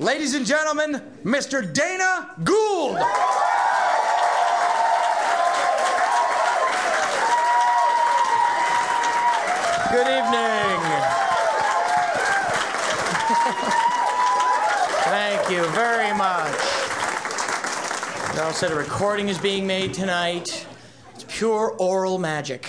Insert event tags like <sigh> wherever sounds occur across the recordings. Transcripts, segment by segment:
Ladies and gentlemen, Mr. Dana Gould. Good evening. Thank you very much. Darrell said a recording is being made tonight. It's pure oral magic.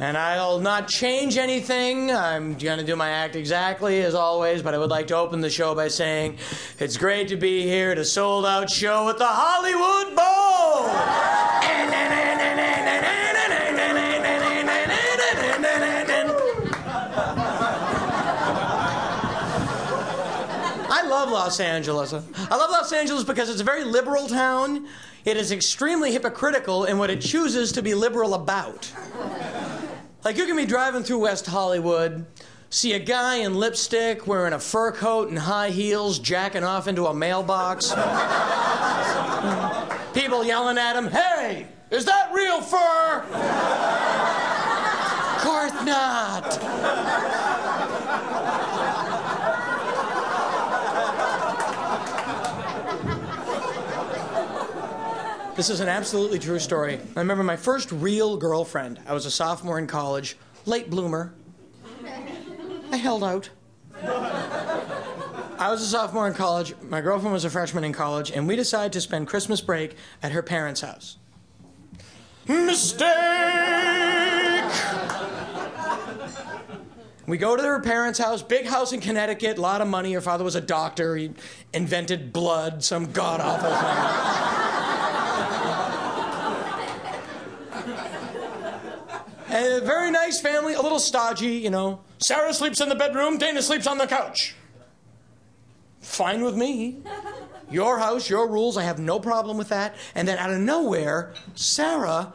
And I'll not change anything. I'm going to do my act exactly as always, but I would like to open the show by saying it's great to be here at a sold out show at the Hollywood Bowl. I love Los Angeles. I love Los Angeles because it's a very liberal town. It is extremely hypocritical in what it chooses to be liberal about. Like, you can be driving through West Hollywood, see a guy in lipstick wearing a fur coat and high heels jacking off into a mailbox. <laughs> People yelling at him, Hey, is that real fur? <laughs> of course not. This is an absolutely true story. I remember my first real girlfriend. I was a sophomore in college, late bloomer. I held out. I was a sophomore in college. My girlfriend was a freshman in college, and we decided to spend Christmas break at her parents' house. Mistake! We go to her parents' house, big house in Connecticut, a lot of money. Her father was a doctor. He invented blood, some god awful thing. Very nice family, a little stodgy, you know. Sarah sleeps in the bedroom, Dana sleeps on the couch. Fine with me. Your house, your rules, I have no problem with that. And then out of nowhere, Sarah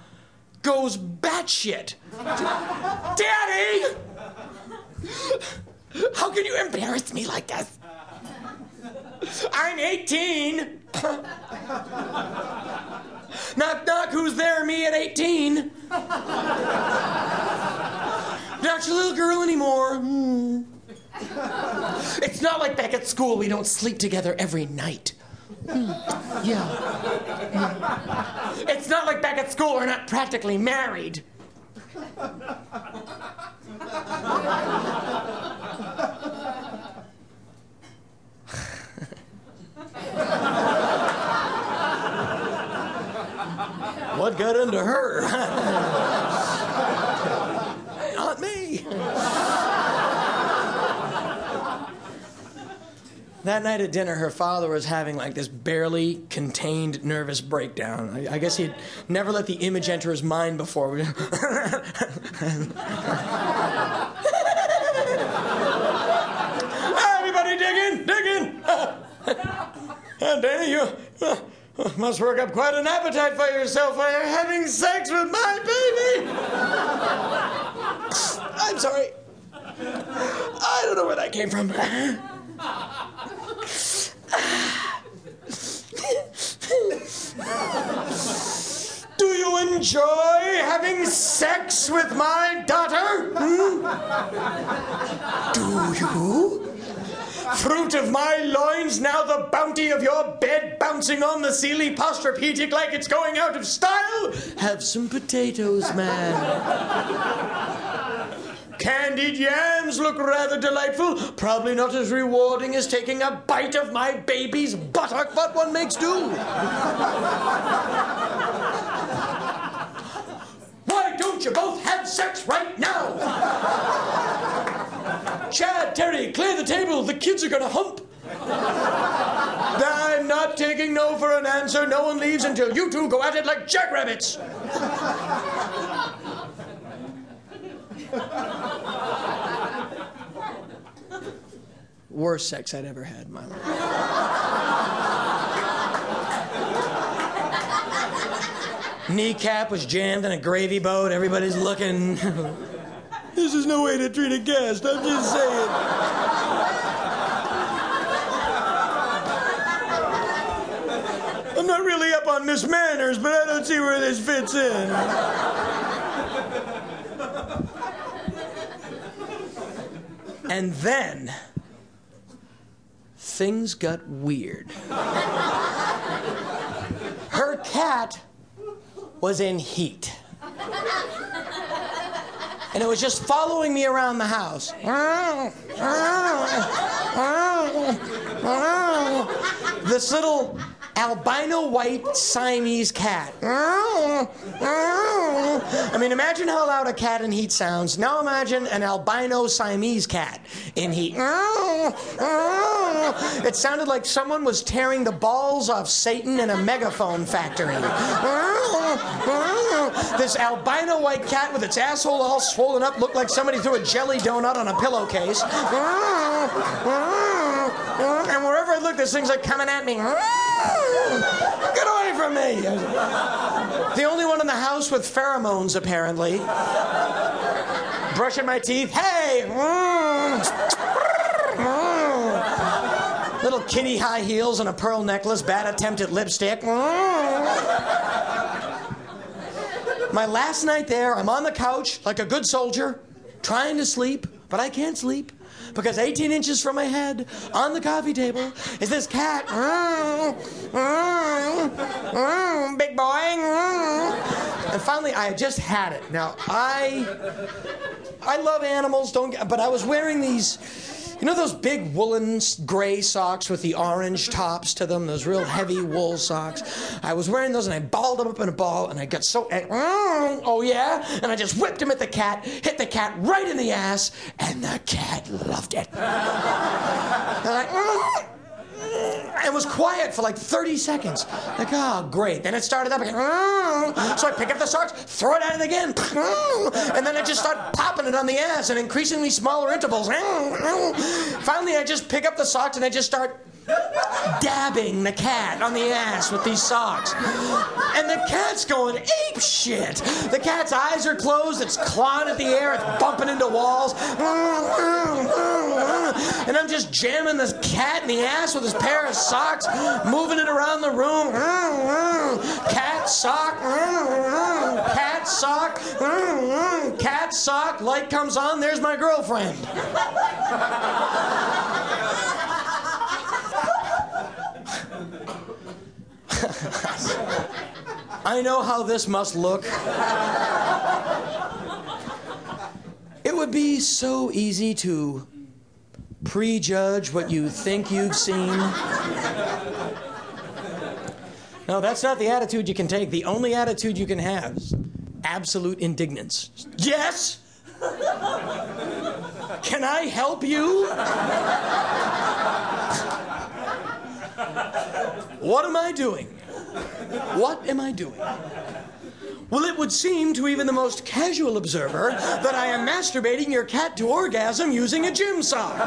goes batshit. <laughs> Daddy! How can you embarrass me like this? I'm 18. <laughs> knock, knock, who's there? Me at 18. Not your little girl anymore. Hmm. It's not like back at school we don't sleep together every night. Hmm. Yeah. Hmm. It's not like back at school we're not practically married. What got into her? <laughs> Not me. That night at dinner, her father was having like this barely contained nervous breakdown. I, I guess he'd never let the image enter his mind before. <laughs> Everybody dig in, dig in. Uh, <laughs> Dana, you uh, <laughs> must work up quite an appetite for yourself while you're having sex with my baby. <laughs> I'm sorry. I don't know where that came from. <laughs> Do you enjoy having sex with my daughter? Hmm? Do you? Fruit of my loins, now the bounty of your bed bouncing on the ceiling, posturepedic like it's going out of style? Have some potatoes, man. <laughs> Candied yams look rather delightful. Probably not as rewarding as taking a bite of my baby's buttock, but one makes do. <laughs> Why don't you both have sex right now? Chad, Terry, clear the table. The kids are gonna hump. I'm not taking no for an answer. No one leaves until you two go at it like jackrabbits. Worst sex I'd ever had in my life. Kneecap was jammed in a gravy boat. Everybody's looking. <laughs> this is no way to treat a guest. I'm just saying. I'm not really up on Miss Manners, but I don't see where this fits in. And then things got weird. Her cat was in heat. And it was just following me around the house. This little albino white Siamese cat. I mean, imagine how loud a cat in heat sounds. Now imagine an albino Siamese cat in heat. It sounded like someone was tearing the balls off Satan in a megaphone factory. This albino white cat with its asshole all swollen up looked like somebody threw a jelly donut on a pillowcase. And wherever I look, this thing's like coming at me. Get away from me! The only one in the house with pheromones, apparently. Brushing my teeth. Hey! Little kitty high heels and a pearl necklace, bad attempt at lipstick. My last night there, I'm on the couch like a good soldier, trying to sleep, but I can't sleep because 18 inches from my head on the coffee table is this cat. <laughs> Big boy. And finally, I just had it. Now, I I love animals, don't get, but I was wearing these you know those big woolen gray socks with the orange mm-hmm. tops to them, those real heavy wool socks? I was wearing those and I balled them up in a ball and I got so, mm, oh yeah? And I just whipped him at the cat, hit the cat right in the ass, and the cat loved it. <laughs> it was quiet for like 30 seconds. Like, oh, great. Then it started up again. So I pick up the socks, throw it at it again. And then I just start popping it on the ass in increasingly smaller intervals. Finally, I just pick up the socks and I just start dabbing the cat on the ass with these socks. And the cat's going ape shit. The cat's eyes are closed, it's clawing at the air, it's bumping into walls. And I'm just jamming this cat in the ass with this pair of socks, moving it around the room. Cat sock, cat sock, cat sock. Light comes on, there's my girlfriend. <laughs> I know how this must look. It would be so easy to prejudge what you think you've seen. No, that's not the attitude you can take. The only attitude you can have is absolute indignance. Yes? Can I help you? What am I doing? What am I doing? Well, it would seem to even the most casual observer that I am masturbating your cat to orgasm using a gym sock.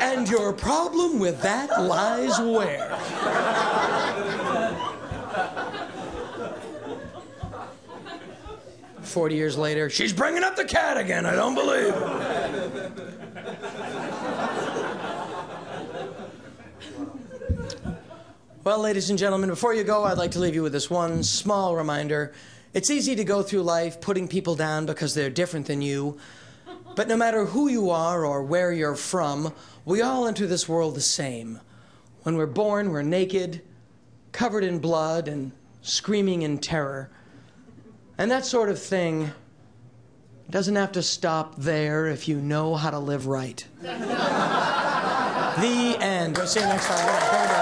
and your problem with that lies where? Forty years later, she's bringing up the cat again. I don't believe. Well, ladies and gentlemen, before you go, I'd like to leave you with this one small reminder. It's easy to go through life putting people down because they're different than you. But no matter who you are or where you're from, we all enter this world the same. When we're born, we're naked, covered in blood, and screaming in terror. And that sort of thing doesn't have to stop there if you know how to live right. <laughs> the end. We'll see you next time.